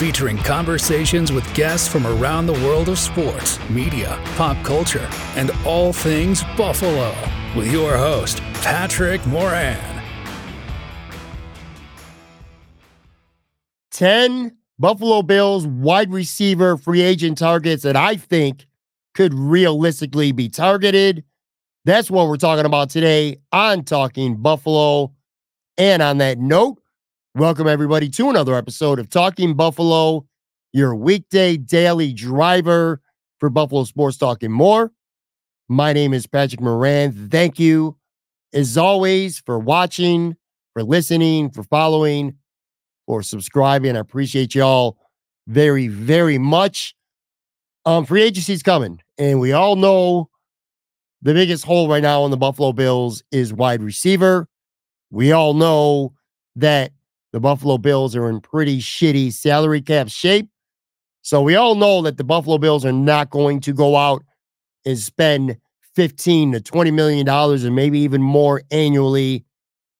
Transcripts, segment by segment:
featuring conversations with guests from around the world of sports, media, pop culture, and all things Buffalo. With your host, Patrick Moran. 10 Buffalo Bills wide receiver free agent targets that I think could realistically be targeted. That's what we're talking about today on Talking Buffalo. And on that note, welcome everybody to another episode of Talking Buffalo, your weekday daily driver for Buffalo Sports Talking More. My name is Patrick Moran. Thank you, as always, for watching, for listening, for following, for subscribing. I appreciate y'all very, very much. Um, free agency's coming, and we all know the biggest hole right now in the Buffalo Bills is wide receiver. We all know that the Buffalo Bills are in pretty shitty salary cap shape. So we all know that the Buffalo Bills are not going to go out and spend 15 to 20 million dollars and maybe even more annually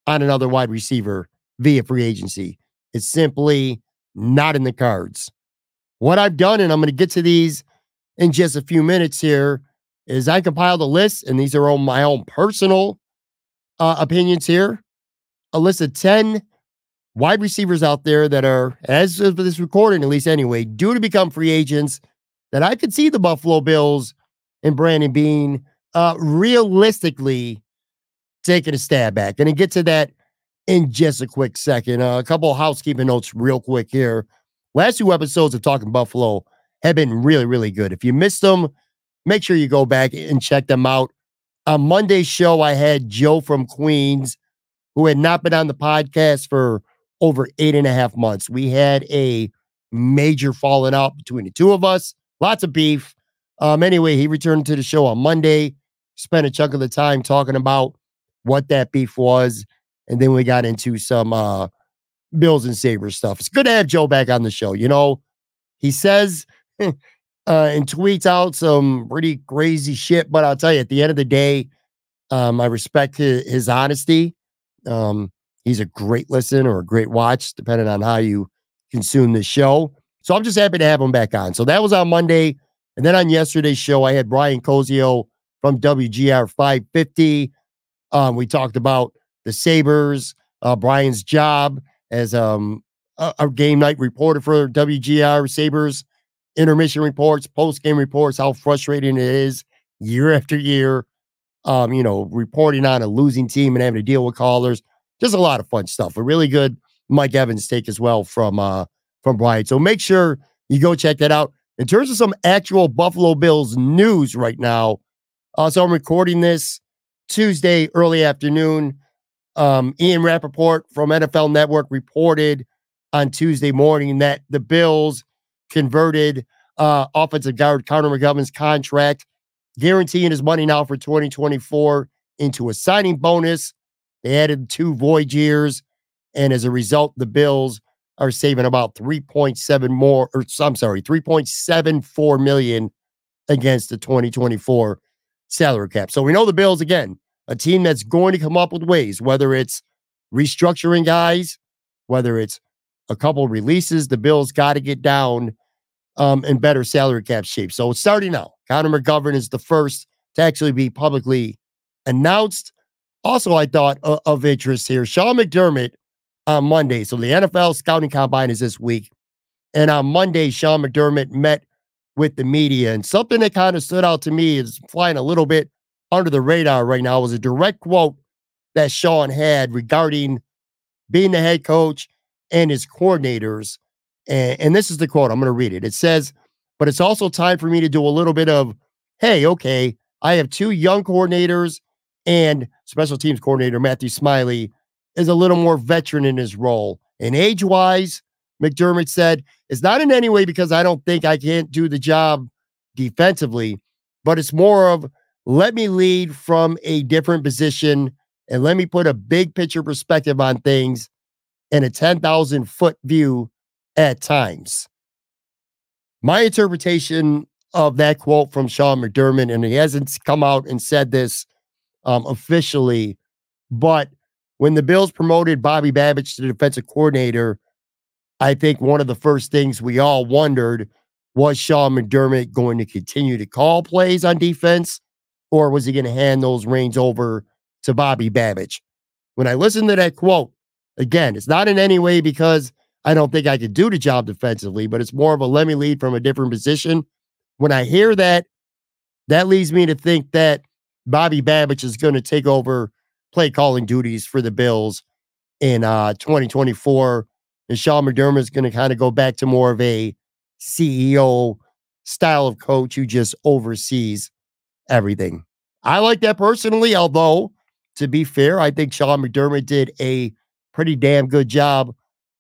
on another wide receiver via free agency. It's simply not in the cards. What I've done, and I'm going to get to these in just a few minutes here, is I compiled a list, and these are all my own personal uh, opinions here. A list of 10 wide receivers out there that are, as of this recording, at least anyway, due to become free agents that I could see the Buffalo Bills and Brandon Beane uh, realistically taking a stab back. And to get to that in just a quick second. Uh, a couple of housekeeping notes, real quick here. Last two episodes of Talking Buffalo have been really, really good. If you missed them, make sure you go back and check them out. On Monday's show, I had Joe from Queens, who had not been on the podcast for over eight and a half months. We had a major falling out between the two of us, lots of beef. Um, anyway, he returned to the show on Monday, spent a chunk of the time talking about what that beef was. And then we got into some uh, Bills and Sabres stuff. It's good to have Joe back on the show. You know, he says uh, and tweets out some pretty crazy shit, but I'll tell you, at the end of the day, um, I respect his, his honesty. Um, he's a great listen or a great watch, depending on how you consume the show. So I'm just happy to have him back on. So that was on Monday. And then on yesterday's show, I had Brian Koziol from WGR 550. Um, we talked about the Sabres, uh, Brian's job as um, a, a, game night reporter for WGR Sabres, intermission reports, post game reports, how frustrating it is year after year. Um, you know, reporting on a losing team and having to deal with callers. Just a lot of fun stuff. A really good Mike Evans take as well from uh from Brian. So make sure you go check that out. In terms of some actual Buffalo Bills news right now, uh, so I'm recording this Tuesday early afternoon. Um, Ian Rapoport from NFL Network reported on Tuesday morning that the Bills converted uh, offensive guard Connor McGovern's contract, guaranteeing his money now for 2024 into a signing bonus. They added two void years, and as a result, the Bills are saving about 3.7 more, or I'm sorry, 3.74 million against the 2024 salary cap. So we know the Bills again a team that's going to come up with ways, whether it's restructuring guys, whether it's a couple releases. The Bills got to get down um, in better salary cap shape. So starting now. Connor McGovern is the first to actually be publicly announced. Also, I thought uh, of interest here Sean McDermott on Monday. So the NFL scouting combine is this week. And on Monday, Sean McDermott met with the media. And something that kind of stood out to me is flying a little bit under the radar right now was a direct quote that Sean had regarding being the head coach and his coordinators. And, and this is the quote. I'm going to read it. It says, but it's also time for me to do a little bit of, hey, okay, I have two young coordinators and special teams coordinator Matthew Smiley is a little more veteran in his role. And age wise, McDermott said, it's not in any way because I don't think I can't do the job defensively, but it's more of let me lead from a different position and let me put a big picture perspective on things and a 10,000 foot view at times. My interpretation of that quote from Sean McDermott, and he hasn't come out and said this um, officially, but when the Bills promoted Bobby Babich to defensive coordinator, I think one of the first things we all wondered was Sean McDermott going to continue to call plays on defense, or was he going to hand those reins over to Bobby Babich? When I listened to that quote, again, it's not in any way because I don't think I could do the job defensively, but it's more of a let me lead from a different position. When I hear that, that leads me to think that Bobby Babich is going to take over play calling duties for the Bills in uh, 2024 and Sean McDermott is going to kind of go back to more of a CEO style of coach who just oversees everything. I like that personally, although to be fair, I think Sean McDermott did a pretty damn good job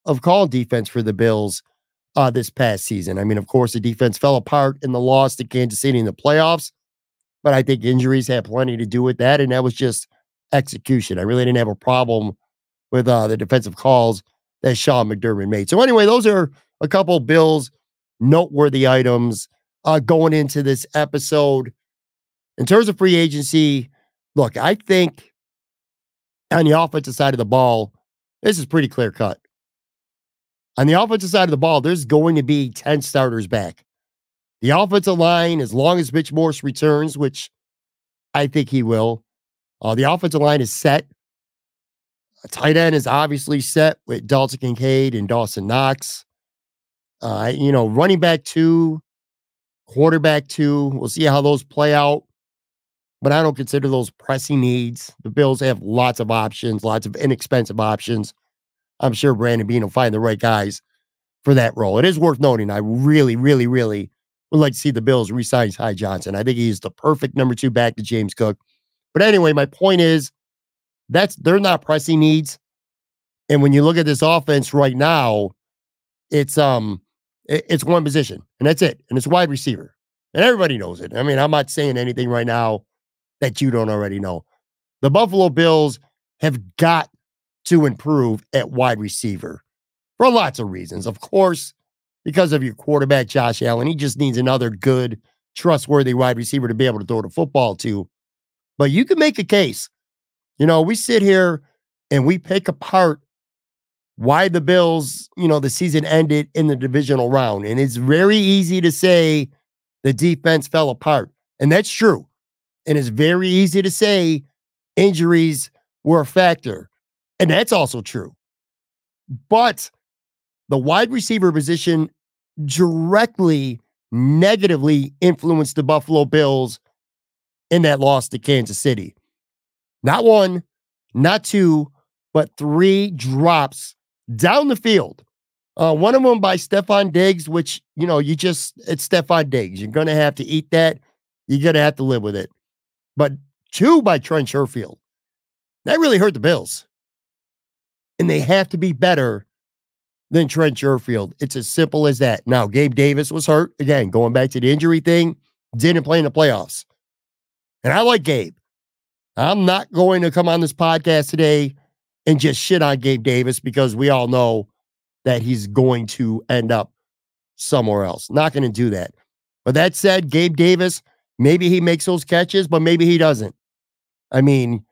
of calling defense for the Bills uh, this past season. I mean, of course, the defense fell apart in the loss to Kansas City in the playoffs, but I think injuries had plenty to do with that, and that was just execution. I really didn't have a problem with uh, the defensive calls that Sean McDermott made. So anyway, those are a couple Bills noteworthy items uh, going into this episode. In terms of free agency, look, I think on the offensive side of the ball, this is pretty clear cut. On the offensive side of the ball, there's going to be 10 starters back. The offensive line, as long as Mitch Morse returns, which I think he will, uh, the offensive line is set. A tight end is obviously set with Dalton Kincaid and Dawson Knox. Uh, you know, running back two, quarterback two. We'll see how those play out. But I don't consider those pressing needs. The Bills have lots of options, lots of inexpensive options. I'm sure Brandon Beane will find the right guys for that role. It is worth noting. I really, really, really would like to see the Bills re-sign Ty Johnson. I think he's the perfect number two back to James Cook. But anyway, my point is that's they're not pressing needs. And when you look at this offense right now, it's um it, it's one position and that's it. And it's wide receiver. And everybody knows it. I mean, I'm not saying anything right now that you don't already know. The Buffalo Bills have got to improve at wide receiver for lots of reasons. Of course, because of your quarterback, Josh Allen. He just needs another good, trustworthy wide receiver to be able to throw the football to. But you can make a case you know, we sit here and we pick apart why the Bills, you know, the season ended in the divisional round. And it's very easy to say the defense fell apart. And that's true. And it's very easy to say injuries were a factor. And that's also true. But the wide receiver position directly negatively influenced the Buffalo Bills in that loss to Kansas City. Not one, not two, but three drops down the field. Uh, one of them by Stefon Diggs, which, you know, you just, it's Stefon Diggs. You're going to have to eat that. You're going to have to live with it. But two by Trent Sherfield. That really hurt the Bills. And they have to be better than Trent Sherfield. It's as simple as that. Now, Gabe Davis was hurt. Again, going back to the injury thing, didn't play in the playoffs. And I like Gabe. I'm not going to come on this podcast today and just shit on Gabe Davis because we all know that he's going to end up somewhere else. Not going to do that. But that said, Gabe Davis, maybe he makes those catches, but maybe he doesn't. I mean,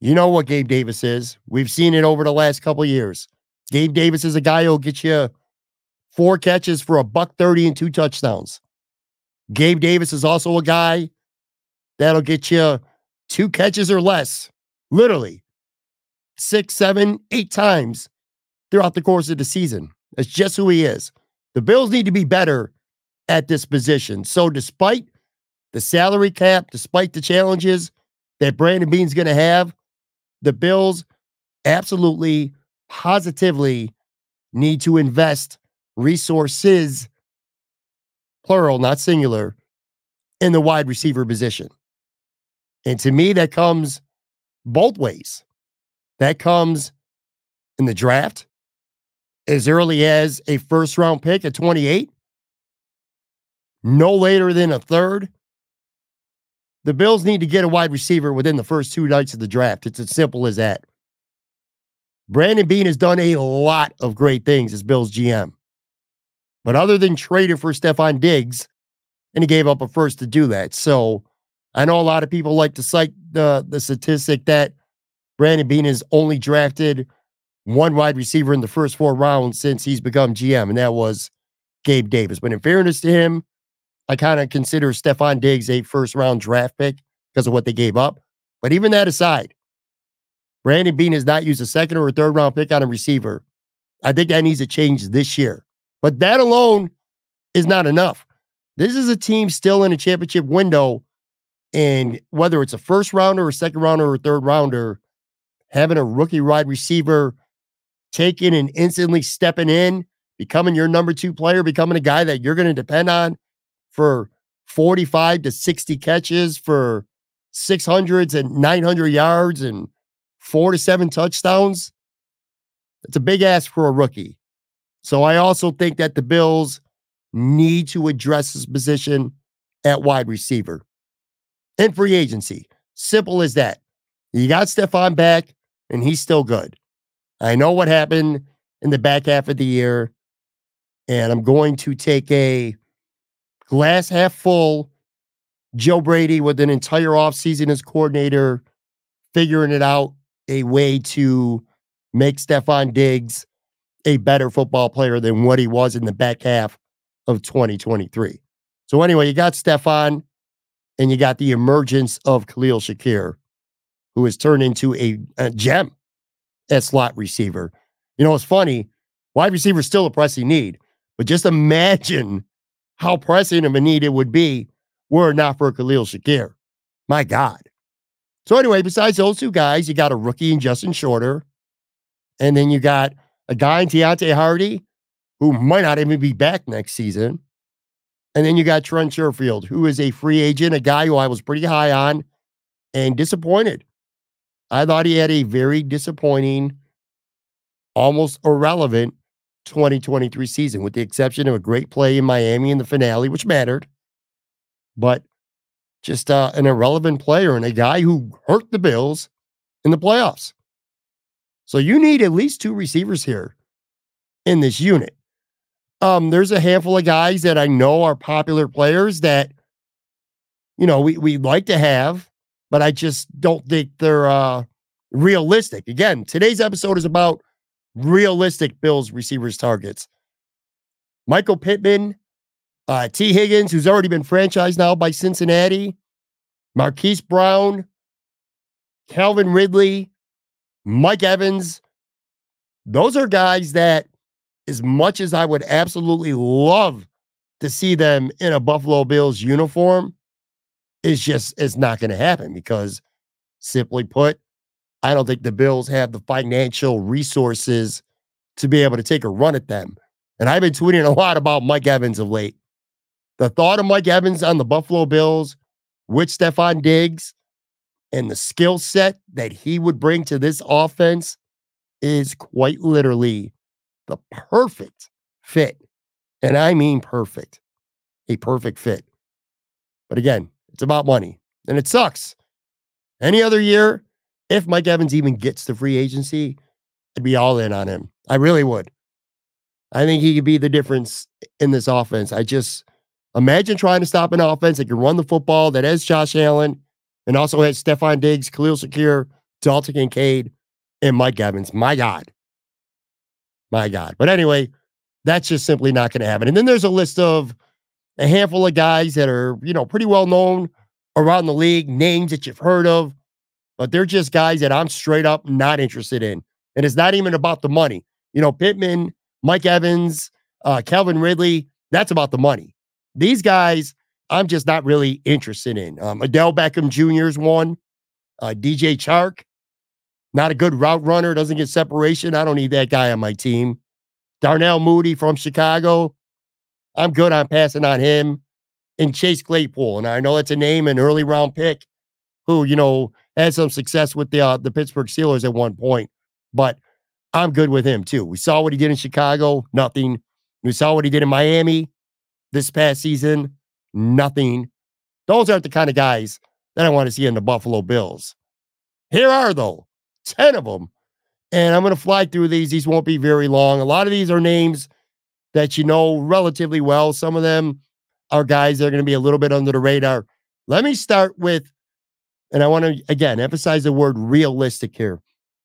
you know what Gabe Davis is. We've seen it over the last couple years. Gabe Davis is a guy who'll get you four catches for a buck 30 and two touchdowns. Gabe Davis is also a guy that'll get you two catches or less, literally six, seven, eight times throughout the course of the season. That's just who he is. The Bills need to be better at this position. So, despite the salary cap, despite the challenges that Brandon Beane's going to have, the Bills absolutely, positively need to invest resources, plural, not singular, in the wide receiver position. And to me, that comes both ways. That comes in the draft as early as a first round pick at 28, no later than a third. The Bills need to get a wide receiver within the first two nights of the draft. It's as simple as that. Brandon Beane has done a lot of great things as Bills GM. But other than trading for Stefon Diggs, and he gave up a first to do that. So I know a lot of people like to cite the, the statistic that Brandon Beane has only drafted one wide receiver in the first four rounds since he's become GM, and that was Gabe Davis. But in fairness to him, I kind of consider Stefon Diggs a first round draft pick because of what they gave up. But even that aside, Brandon Beane has not used a second or a third round pick on a receiver. I think that needs to change this year. But that alone is not enough. This is a team still in a championship window. And whether it's a first rounder or a second rounder or a third rounder, having a rookie wide receiver taking and instantly stepping in, becoming your number two player, becoming a guy that you're going to depend on for 45 to 60 catches for 600s and 900 yards and four to seven touchdowns. It's a big ask for a rookie. So I also think that the Bills need to address this position at wide receiver and free agency. Simple as that. You got Stefon back, and he's still good. I know what happened in the back half of the year, and I'm going to take a glass half full Joe Brady with an entire offseason as coordinator, figuring it out a way to make Stefon Diggs a better football player than what he was in the back half of 2023. So, anyway, you got Stefon and you got the emergence of Khalil Shakir, who has turned into a, a gem at slot receiver. You know, it's funny, wide receiver is still a pressing need, but just imagine how pressing of a need it would be were it not for Khalil Shakir. My God. So, anyway, besides those two guys, you got a rookie in Justin Shorter. And then you got a guy in Deonte Harty who might not even be back next season. And then you got Trent Sherfield, who is a free agent, a guy who I was pretty high on and disappointed. I thought he had a very disappointing, almost irrelevant 2023 season, with the exception of a great play in Miami in the finale, which mattered. But just uh, an irrelevant player and a guy who hurt the Bills in the playoffs. So you need at least two receivers here in this unit. Um, there's a handful of guys that I know are popular players that, you know, we we like to have, but I just don't think they're uh realistic. Again, today's episode is about realistic Bills receivers targets. Michael Pittman, uh, Tee Higgins, who's already been franchised now by Cincinnati, Marquise Brown, Calvin Ridley, Mike Evans. Those are guys that, as much as I would absolutely love to see them in a Buffalo Bills uniform, is just it's not going to happen because, simply put, I don't think the Bills have the financial resources to be able to take a run at them. And I've been tweeting a lot about Mike Evans of late. The thought of Mike Evans on the Buffalo Bills with Stefon Diggs and the skill set that he would bring to this offense is quite literally the perfect fit. And I mean perfect, a perfect fit. But again, it's about money and it sucks. Any other year, if Mike Evans even gets to free agency, I'd be all in on him. I really would. I think he could be the difference in this offense. I just imagine trying to stop an offense that can run the football that has Josh Allen and also has Stefon Diggs, Khalil Shakir, Dalton Kincaid, and Mike Evans. My God. My God. But anyway, that's just simply not going to happen. And then there's a list of a handful of guys that are, you know, pretty well known around the league, names that you've heard of, but they're just guys that I'm straight up not interested in. And it's not even about the money. You know, Pittman, Mike Evans, uh, Calvin Ridley, that's about the money. These guys, I'm just not really interested in. Um, Odell Beckham Jr.'s one. Uh, DJ Chark, not a good route runner, doesn't get separation. I don't need that guy on my team. Darnell Mooney from Chicago. I'm good on passing on him. And Chase Claypool. And I know that's a name, an early round pick who, you know, had some success with the uh, the Pittsburgh Steelers at one point. But I'm good with him too. We saw what he did in Chicago, nothing. We saw what he did in Miami this past season, nothing. Those aren't the kind of guys that I want to see in the Buffalo Bills. Here are, though, 10 of them. And I'm going to fly through these. These won't be very long. A lot of these are names that you know relatively well. Some of them are guys that are going to be a little bit under the radar. Let me start with, and I want to again emphasize the word realistic here.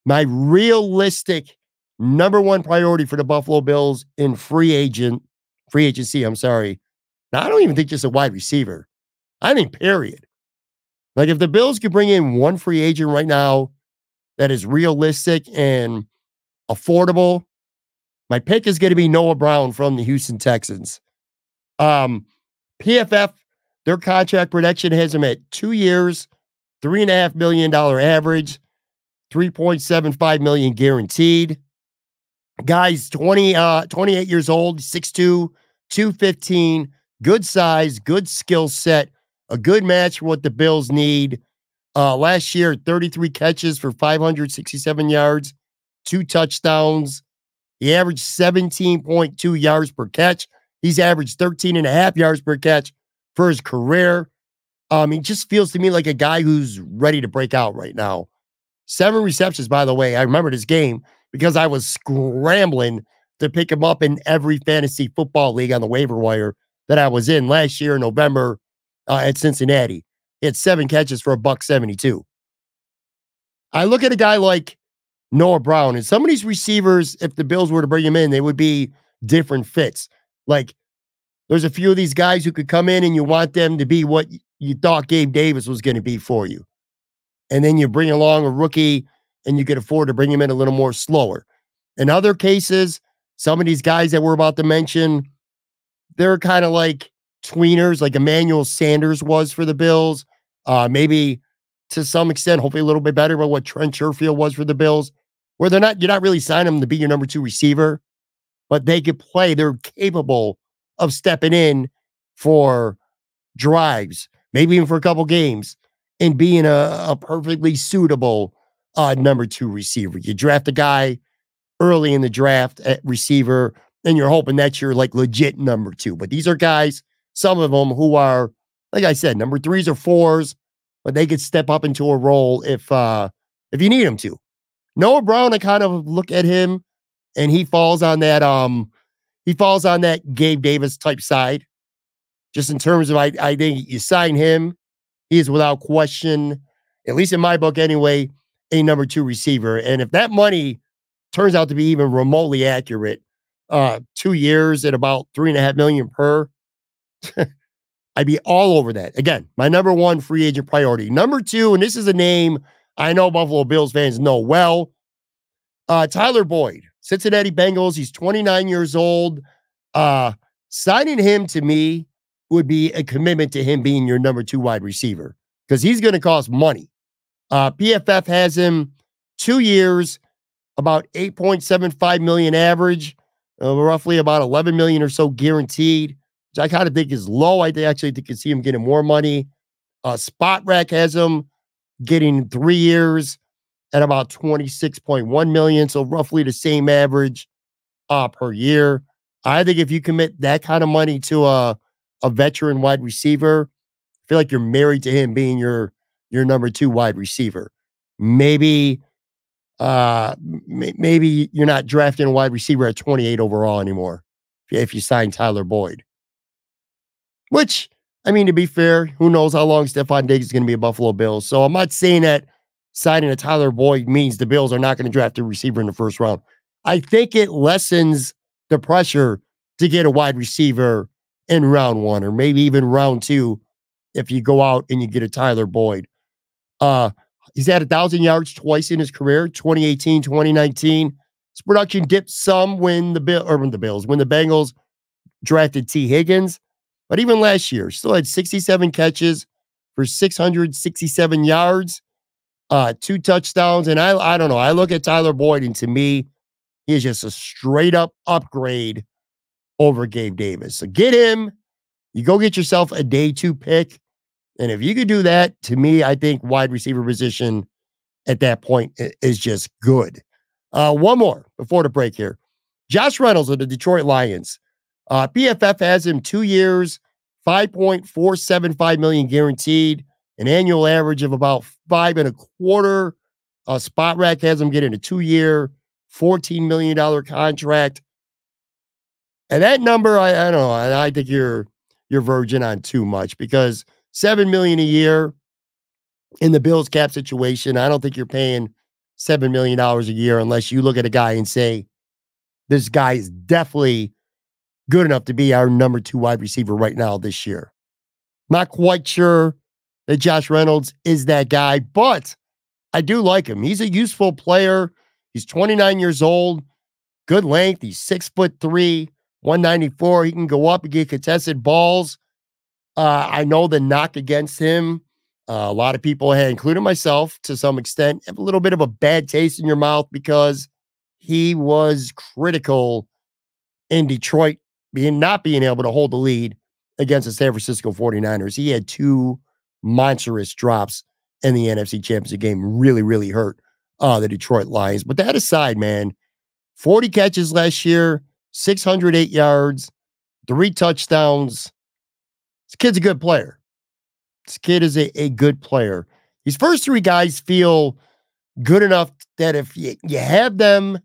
My realistic number one priority for the Buffalo Bills in free agent, free agency, I'm sorry. Now, I don't even think just a wide receiver. I think period. Like if the Bills could bring in one free agent right now that is realistic and affordable, my pick is going to be Noah Brown from the Houston Texans. Um, PFF, their contract protection has him at two years, three and a half million dollar average, 3.75 million guaranteed. Guys, 20, uh, 28 years old, 6'2, 215, good size, good skill set, a good match for what the Bills need. Uh, last year, 33 catches for 567 yards, two touchdowns. He averaged 17.2 yards per catch. He's averaged 13 and a half yards per catch for his career. Um, he just feels to me like a guy who's ready to break out right now. Seven receptions, by the way. I remember this game because I was scrambling to pick him up in every fantasy football league on the waiver wire that I was in last year in November uh, at Cincinnati. He had seven catches for a buck 72. I look at a guy like Noah Brown and some of these receivers, if the Bills were to bring him in, they would be different fits. Like there's a few of these guys who could come in and you want them to be what you thought Gabe Davis was going to be for you. And then you bring along a rookie and you could afford to bring him in a little more slower. In other cases, some of these guys that we're about to mention, they're kind of like tweeners, like Emmanuel Sanders was for the Bills. Uh, maybe to some extent, hopefully a little bit better but what Trent Sherfield was for the Bills, where they're not, you're not really signing them to be your number two receiver, but they could play. They're capable of stepping in for drives, maybe even for a couple games, and being a, a perfectly suitable uh, number two receiver. You draft a guy early in the draft at receiver, and you're hoping that's your like legit number two. But these are guys, some of them who are, like I said, number threes or fours, but they could step up into a role if uh if you need them to. Noah Brown, I kind of look at him and he falls on that um he falls on that Gabe Davis type side. Just in terms of I, I think you sign him, he is without question, at least in my book anyway, a number two receiver. And if that money turns out to be even remotely accurate, uh, two years at about three and a half million per, I'd be all over that. Again, my number one free agent priority. Number two, and this is a name I know Buffalo Bills fans know well. Uh, Tyler Boyd, Cincinnati Bengals. He's 29 years old. Uh, signing him to me would be a commitment to him being your number two wide receiver because he's going to cost money. Uh, PFF has him two years, about 8.75 million average, uh, roughly about 11 million or so guaranteed, which I kind of think is low. I actually think you see him getting more money. Uh, Spotrac has him getting three years at about 26.1 million, so roughly the same average uh, per year. I think if you commit that kind of money to a a veteran wide receiver, I feel like you're married to him being your your number two wide receiver. Maybe uh maybe you're not drafting a wide receiver at 28 overall anymore if you sign Tyler Boyd. Which I mean, to be fair, who knows how long Stefon Diggs is going to be a Buffalo Bills. So I'm not saying that signing a Tyler Boyd means the Bills are not going to draft a receiver in the first round. I think it lessens the pressure to get a wide receiver in round one or maybe even round two if you go out and you get a Tyler Boyd. Uh, he's had a thousand yards twice in his career, 2018, 2019. His production dipped some when the bill or when the Bills, when the Bengals drafted Tee Higgins. But even last year, still had 67 catches for 667 yards, uh, two touchdowns. And I, I don't know. I look at Tyler Boyd, and to me, he is just a straight up upgrade over Gabe Davis. So get him. You go get yourself a day two pick. And if you could do that, to me, I think wide receiver position at that point is just good. Uh, one more before the break here. Josh Reynolds of the Detroit Lions. Uh, PFF has him two years, 5.475 million guaranteed, an annual average of about five and a quarter. Uh, Spotrac has him getting a two year, $14 million contract. And that number, I, I don't know. I, I think you're you're virgin on too much because seven million a year in the Bills cap situation. I don't think you're paying seven million dollars a year unless you look at a guy and say, this guy is definitely good enough to be our number two wide receiver right now this year. Not quite sure that Josh Reynolds is that guy, but I do like him. He's a useful player. He's 29 years old, good length. He's six foot three, 194. He can go up and get contested balls. Uh, I know the knock against him. Uh, a lot of people including myself to some extent, have a little bit of a bad taste in your mouth because he was critical in Detroit being not being able to hold the lead against the San Francisco 49ers. He had two monstrous drops in the NFC Championship game, really, really hurt uh, the Detroit Lions. But that aside, man, 40 catches last year, 608 yards, three touchdowns. This kid's a good player. This kid is a, a good player. These first three guys feel good enough that if you, you have them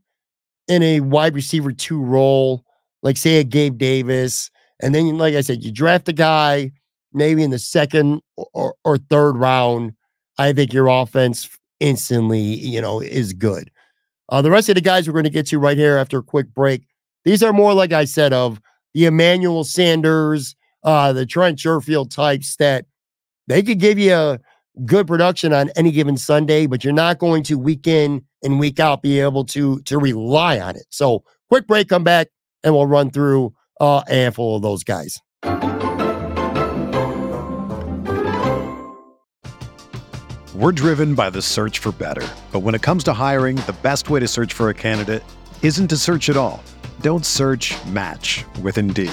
in a wide receiver two role, like say a Gabe Davis, and then like I said, you draft a guy maybe in the second or, or third round, I think your offense instantly, you know, is good. Uh, the rest of the guys we're going to get to right here after a quick break. These are more like I said of the Emmanuel Sanders, uh, the Trent Sherfield types that they could give you a good production on any given Sunday, but you're not going to week in and week out be able to to rely on it. So quick break, come back, and we'll run through uh, a handful of those guys. We're driven by the search for better. But when it comes to hiring, the best way to search for a candidate isn't to search at all. Don't search match with Indeed.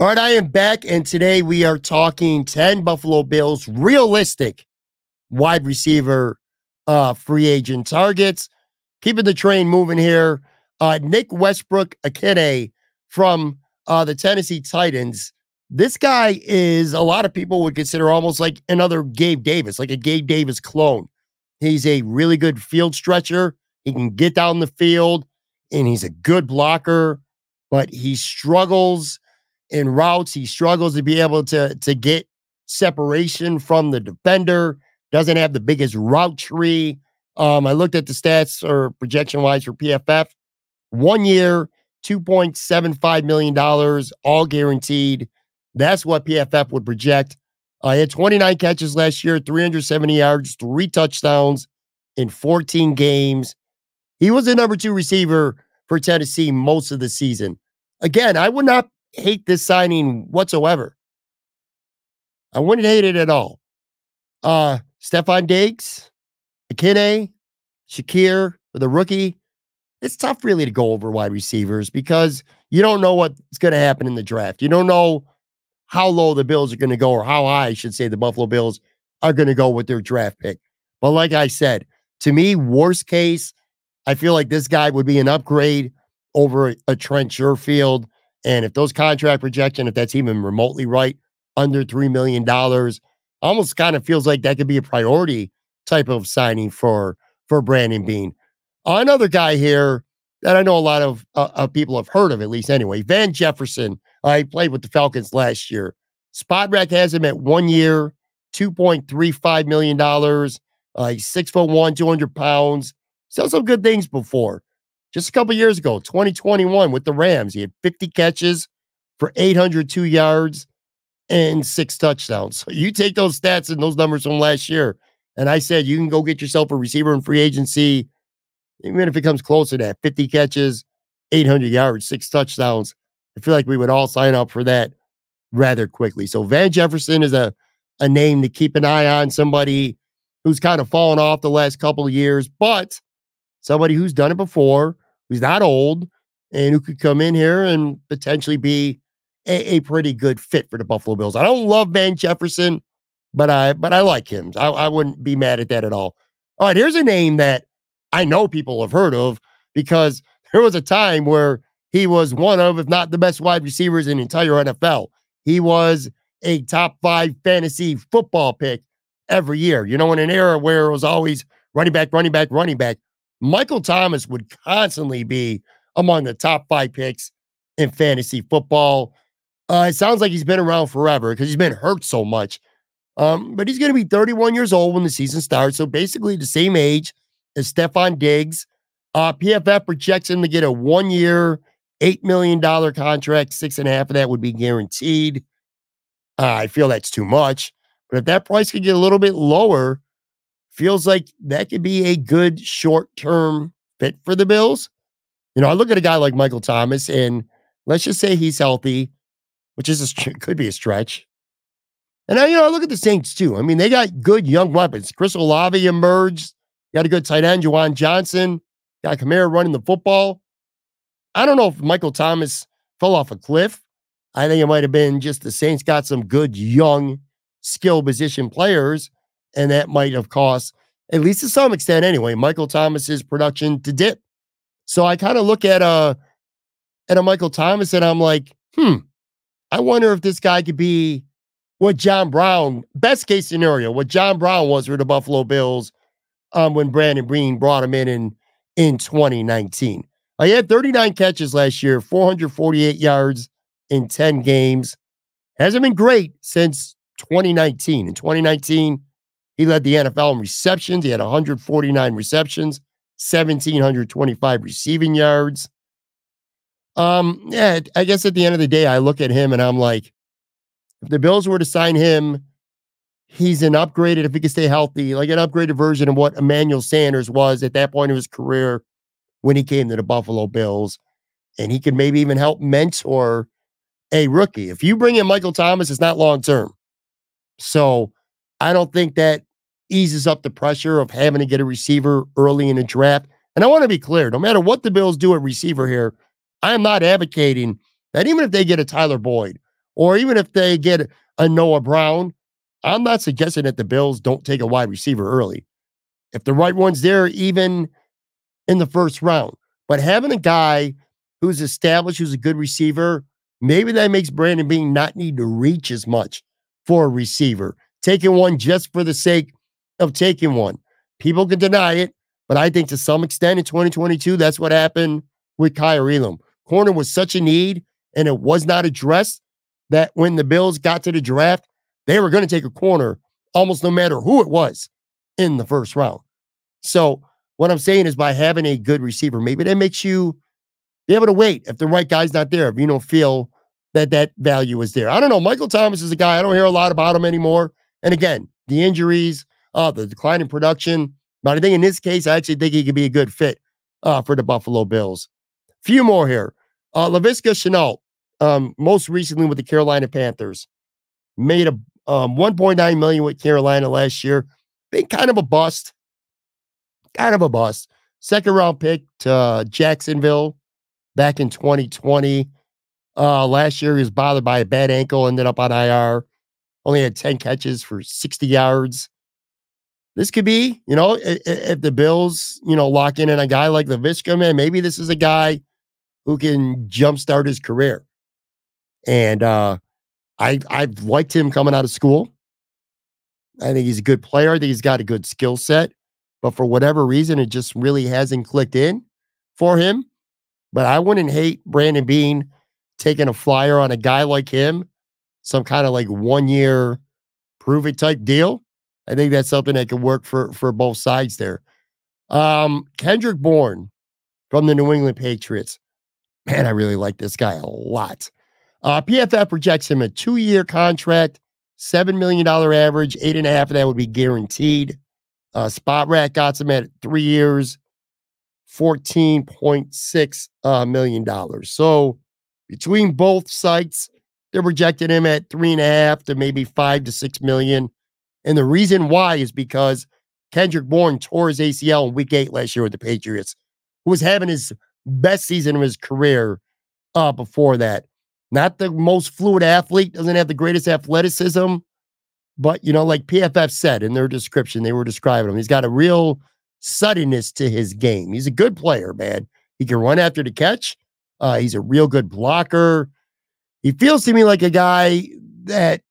All right, I am back, and today we are talking 10 Buffalo Bills realistic wide receiver uh, free agent targets. Keeping the train moving here. Uh, Nick Westbrook Ikhine from uh, the Tennessee Titans. This guy is a lot of people would consider almost like another Gabe Davis, like a Gabe Davis clone. He's a really good field stretcher. He can get down the field and he's a good blocker, but he struggles in routes. He struggles to be able to, to get separation from the defender doesn't have the biggest route tree. Um, I looked at the stats or projection wise for PFF. One year, $2.75 million, all guaranteed. That's what PFF would project Uh, had 29 catches last year, 370 yards, three touchdowns in 14 games. He was the number two receiver for Tennessee most of the season. Again, I would not hate this signing whatsoever. I wouldn't hate it at all. Uh, Stefon Diggs, McKinney, Shakir, the rookie. It's tough really to go over wide receivers because you don't know what's going to happen in the draft. You don't know how low the Bills are going to go or how high, I should say, the Buffalo Bills are going to go with their draft pick. But like I said, to me, worst case, I feel like this guy would be an upgrade over a, a Trent Sherfield. And if those contract projection, if that's even remotely right, under $3 million, almost kind of feels like that could be a priority type of signing for, for Brandon Beane. Another guy here that I know a lot of, uh, people have heard of, at least anyway, Van Jefferson. I uh, played with the Falcons last year. Spotrac has him at one year, $2.35 million. Uh, he's six foot one, 200 pounds. He's some good things before. Just a couple years ago, 2021 with the Rams, he had 50 catches for 802 yards and six touchdowns. So you take those stats and those numbers from last year, and I said you can go get yourself a receiver in free agency, even if it comes close to that 50 catches, 800 yards, six touchdowns. I feel like we would all sign up for that rather quickly. So Van Jefferson is a, a name to keep an eye on, somebody who's kind of fallen off the last couple of years, but somebody who's done it before, who's not old, and who could come in here and potentially be a, a pretty good fit for the Buffalo Bills. I don't love Van Jefferson, but I but I like him. I, I wouldn't be mad at that at all. All right, here's a name that I know people have heard of because there was a time where he was one of, if not the best wide receivers in the entire NFL. He was a top five fantasy football pick every year. You know, in an era where it was always running back, running back, running back, Michael Thomas would constantly be among the top five picks in fantasy football. Uh, it sounds like he's been around forever because he's been hurt so much. Um, but he's going to be 31 years old when the season starts. So basically the same age as Stefon Diggs. Uh, PFF projects him to get a one year, $8 million contract. Six and a half of that would be guaranteed. Uh, I feel that's too much. But if that price could get a little bit lower, feels like that could be a good short term fit for the Bills. You know, I look at a guy like Michael Thomas, and let's just say he's healthy, which is a, could be a stretch. And I, you know, I look at the Saints too. I mean, they got good young weapons. Chris Olave emerged. Got a good tight end, Juwan Johnson. Got Kamara running the football. I don't know if Michael Thomas fell off a cliff. I think it might have been just the Saints got some good young skill position players, and that might have cost, at least to some extent anyway, Michael Thomas's production to dip. So I kind of look at a uh, at a Michael Thomas and I'm like, hmm, I wonder if this guy could be what John Brown, best case scenario, what John Brown was for the Buffalo Bills um, when Brandon Beane brought him in in, in 2019. Uh, he had 39 catches last year, 448 yards in 10 games. Hasn't been great since 2019. In 2019, he led the NFL in receptions. He had 149 receptions, 1,725 receiving yards. Um, yeah, I guess at the end of the day, I look at him and I'm like, if the Bills were to sign him, he's an upgraded, if he could stay healthy, like an upgraded version of what Emmanuel Sanders was at that point of his career when he came to the Buffalo Bills. And he could maybe even help mentor a rookie. If you bring in Michael Thomas, it's not long term. So I don't think that eases up the pressure of having to get a receiver early in the draft. And I want to be clear no matter what the Bills do at receiver here, I am not advocating that even if they get a Tyler Boyd or even if they get a Noah Brown, I'm not suggesting that the Bills don't take a wide receiver early. If the right one's there, even in the first round. But having a guy who's established, who's a good receiver, maybe that makes Brandon Beane not need to reach as much for a receiver, taking one just for the sake of taking one. People can deny it, but I think to some extent in 2022, that's what happened with Kaiir Elam. Corner was such a need and it was not addressed that when the Bills got to the draft, they were going to take a corner almost no matter who it was in the first round. So, what I'm saying is by having a good receiver, maybe that makes you be able to wait if the right guy's not there. If you don't feel that that value is there. I don't know. Michael Thomas is a guy I don't hear a lot about him anymore. And again, the injuries, uh, the decline in production. But I think in this case, I actually think he could be a good fit uh, for the Buffalo Bills. Few more here. Uh, Laviska Shenault, um, most recently with the Carolina Panthers, made a um, 1.9 million with Carolina last year. Been kind of a bust. Kind of a bust. Second round pick to uh, Jacksonville back in 2020. Uh, last year he was bothered by a bad ankle, ended up on IR. Only had 10 catches for 60 yards. This could be, you know, if, the Bills, you know, lock in on a guy like Laviska, man, maybe this is a guy who can jumpstart his career. And uh, I I've liked him coming out of school. I think he's a good player. I think he's got a good skill set, but for whatever reason, it just really hasn't clicked in for him. But I wouldn't hate Brandon Beane taking a flyer on a guy like him, some kind of like one year prove it type deal. I think that's something that can work for for both sides there. Um, Kendrick Bourne from the New England Patriots. Man, I really like this guy a lot. Uh, PFF projects him a two year contract, $7 million average, eight and a half of that would be guaranteed. Uh, Spotrac got him at three years, $14.6 uh, million. So between both sites, they're projecting him at three and a half to maybe five to six million. And the reason why is because Kendrick Bourne tore his ACL in week eight last year with the Patriots, who was having his best season of his career uh, before that. Not the most fluid athlete, doesn't have the greatest athleticism, but you know, like PFF said in their description, they were describing him. He's got a real suddenness to his game. He's a good player, man. He can run after the catch. Uh, he's a real good blocker. He feels to me like a guy that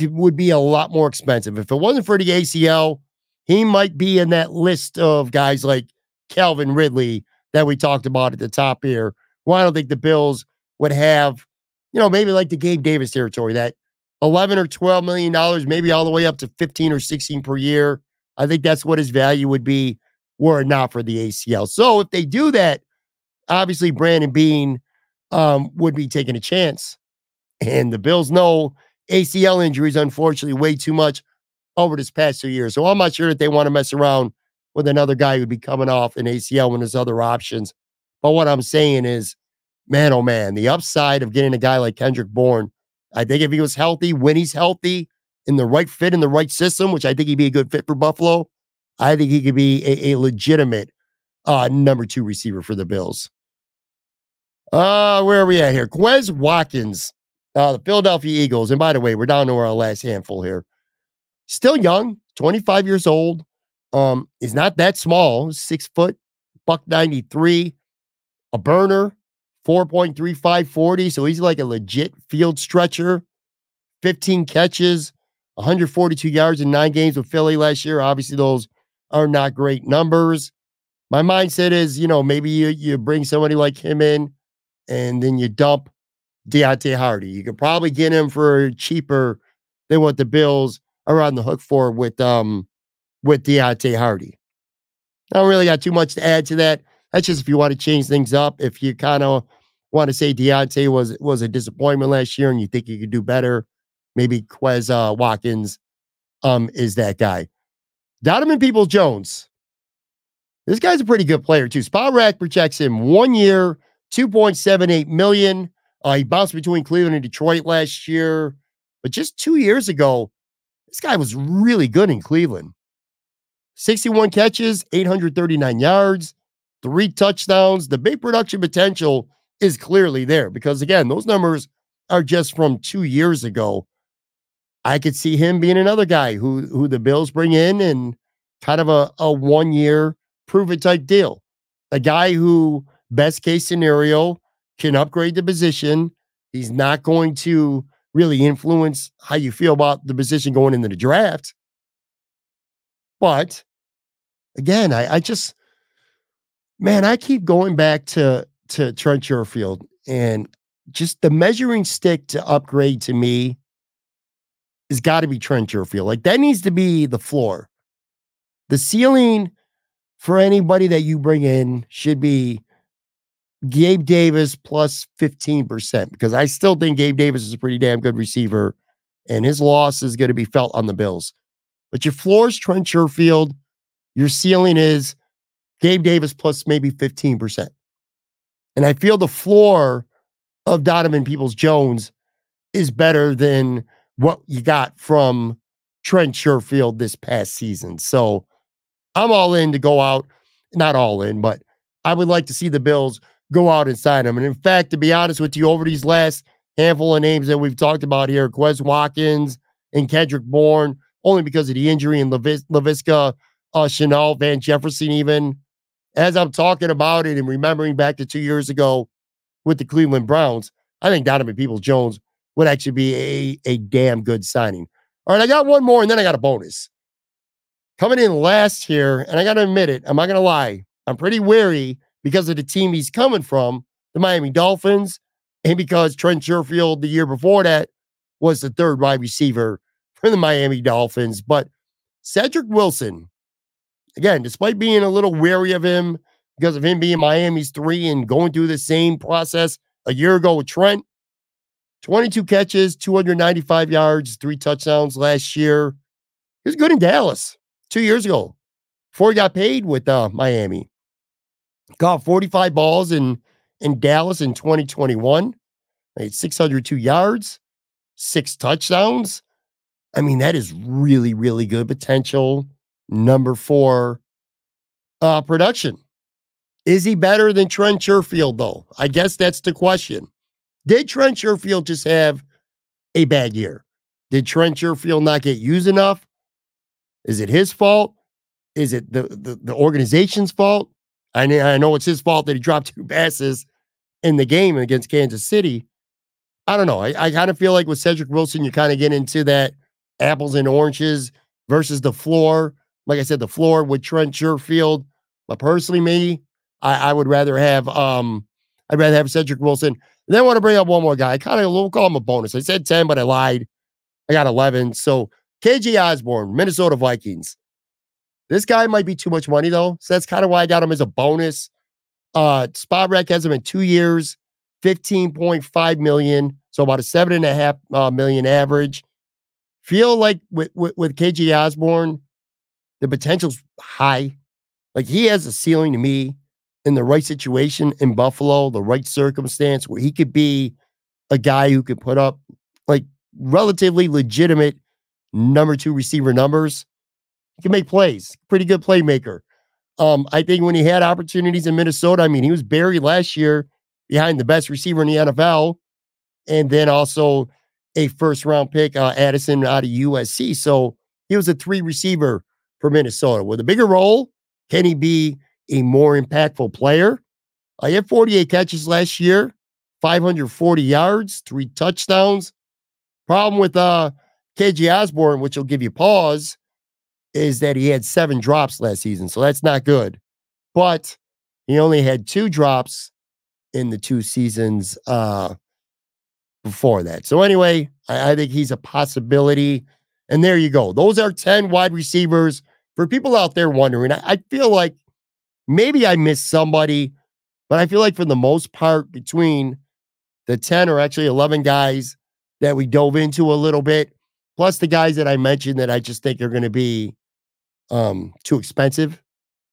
would be a lot more expensive. If it wasn't for the ACL, he might be in that list of guys like Calvin Ridley that we talked about at the top here. Well, I don't think the Bills would have you know, maybe like the Gabe Davis territory, that 11 or 12 million dollars, maybe all the way up to 15 or 16 per year. I think that's what his value would be were it not for the ACL. So if they do that, obviously Brandon Beane um, would be taking a chance. And the Bills know ACL injuries, unfortunately, way too much over this past two years. So I'm not sure that they want to mess around with another guy who'd be coming off an ACL when there's other options. But what I'm saying is man, oh man, the upside of getting a guy like Kendrick Bourne, I think if he was healthy, when he's healthy, in the right fit, in the right system, which I think he'd be a good fit for Buffalo, I think he could be a, a legitimate uh, number two receiver for the Bills. Uh, where are we at here? Quez Watkins, uh, the Philadelphia Eagles. And by the way, we're down to our last handful here. Still young, 25 years old. Um, he's not that small, six foot, buck 93, a burner, 4.3540. So he's like a legit field stretcher. 15 catches, 142 yards in nine games with Philly last year. Obviously, those are not great numbers. My mindset is, you know, maybe you, you bring somebody like him in and then you dump Deonte Harty. You could probably get him for cheaper than what the Bills are on the hook for with um with Deonte Harty. I don't really got too much to add to that. That's just if you want to change things up. If you kind of want to say Deonte was was a disappointment last year and you think you could do better, maybe Quez uh, Watkins um, is that guy. Donovan Peoples Jones. This guy's a pretty good player too. Spotrac projects him one year, 2.78 million. Uh, he bounced between Cleveland and Detroit last year, but just two years ago, this guy was really good in Cleveland. 61 catches, 839 yards, three touchdowns. The big production potential is clearly there because, again, those numbers are just from two years ago. I could see him being another guy who who the Bills bring in and kind of a, a one year prove it type deal. A guy who, best case scenario, can upgrade the position. He's not going to really influence how you feel about the position going into the draft. But again, I, I just man, I keep going back to to Trent Sherfield and just the measuring stick to upgrade to me has got to be Trent Sherfield. Like that needs to be the floor. The ceiling for anybody that you bring in should be Gabe Davis plus 15% because I still think Gabe Davis is a pretty damn good receiver and his loss is going to be felt on the Bills. But your floor is Trent Sherfield. Your ceiling is Gabe Davis plus maybe 15%. And I feel the floor of Donovan Peoples Jones is better than what you got from Trent Sherfield this past season. So I'm all in to go out, not all in, but I would like to see the Bills go out and sign him. And in fact, to be honest with you, over these last handful of names that we've talked about here, Quez Watkins and Kendrick Bourne, only because of the injury in Lavis- Laviska, uh, Shenault, Van Jefferson, even. As I'm talking about it and remembering back to two years ago with the Cleveland Browns, I think Donovan Peoples Jones would actually be a, a damn good signing. All right, I got one more and then I got a bonus. Coming in last here, and I got to admit it, I'm not going to lie. I'm pretty wary because of the team he's coming from, the Miami Dolphins, and because Trent Sherfield the year before that was the third wide receiver for the Miami Dolphins. But Cedric Wilson, again, despite being a little wary of him because of him being Miami's three and going through the same process a year ago with Trent, 22 catches, 295 yards, three touchdowns last year. He was good in Dallas two years ago before he got paid with uh, Miami. Caught 45 balls in, in Dallas in 2021, made 602 yards, six touchdowns. I mean, that is really, really good potential. Number four uh, production. Is he better than Trent Sherfield, though? I guess that's the question. Did Trent Sherfield just have a bad year? Did Trent Sherfield not get used enough? Is it his fault? Is it the, the, the organization's fault? I, I know it's his fault that he dropped two passes in the game against Kansas City. I don't know. I, I kind of feel like with Cedric Wilson, you kind of get into that apples and oranges versus the floor. Like I said, the floor with Trent Sherfield. But personally, me, I, I would rather have um I'd rather have Cedric Wilson and then I want to bring up one more guy. I kind of we'll call him a bonus. I said 10, but I lied. I got 11. So KJ Osborn, Minnesota Vikings. This guy might be too much money, though. So that's kind of why I got him as a bonus. Uh Spotrac has him in two years, 15.5 million. So about a seven and a half uh, million average. Feel like with, with, with KJ Osborn, the potential's high. Like he has a ceiling to me in the right situation in Buffalo, the right circumstance where he could be a guy who could put up like relatively legitimate number two receiver numbers. He can make plays, pretty good playmaker. Um, I think when he had opportunities in Minnesota, I mean, he was buried last year behind the best receiver in the NFL, and then also a first round pick, uh, Addison out of USC. So he was a three receiver for Minnesota with a bigger role. Can he be a more impactful player. I had 48 catches last year, 540 yards, three touchdowns. Problem with uh KJ Osborn, which will give you pause, is that he had seven drops last season. So that's not good. But he only had two drops in the two seasons uh before that. So anyway, I, I think he's a possibility. And there you go. Those are 10 wide receivers. For people out there wondering, I, I feel like Maybe I missed somebody, but I feel like for the most part, between the 10 or actually 11 guys that we dove into a little bit, plus the guys that I mentioned that I just think are going to be um, too expensive,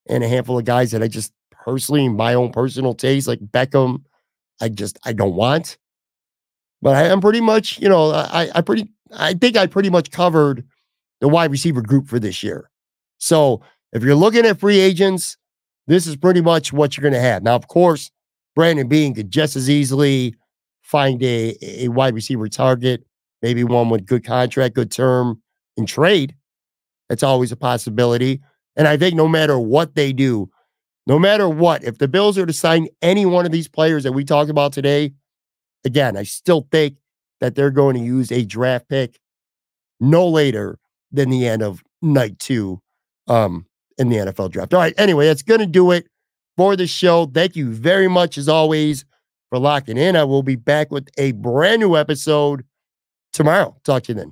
and a handful of guys that I just personally, my own personal taste, like Beckham, I just I don't want. But I am pretty much, you know, I I pretty I think I pretty much covered the wide receiver group for this year. So if you're looking at free agents, this is pretty much what you're going to have. Now, of course, Brandon Beane could just as easily find a, a wide receiver target, maybe one with good contract, good term, and trade. That's always a possibility. And I think no matter what they do, no matter what, if the Bills are to sign any one of these players that we talked about today, again, I still think that they're going to use a draft pick no later than the end of night two um, in the NFL draft. All right. Anyway, that's going to do it for the show. Thank you very much, as always, for locking in. I will be back with a brand new episode tomorrow. Talk to you then.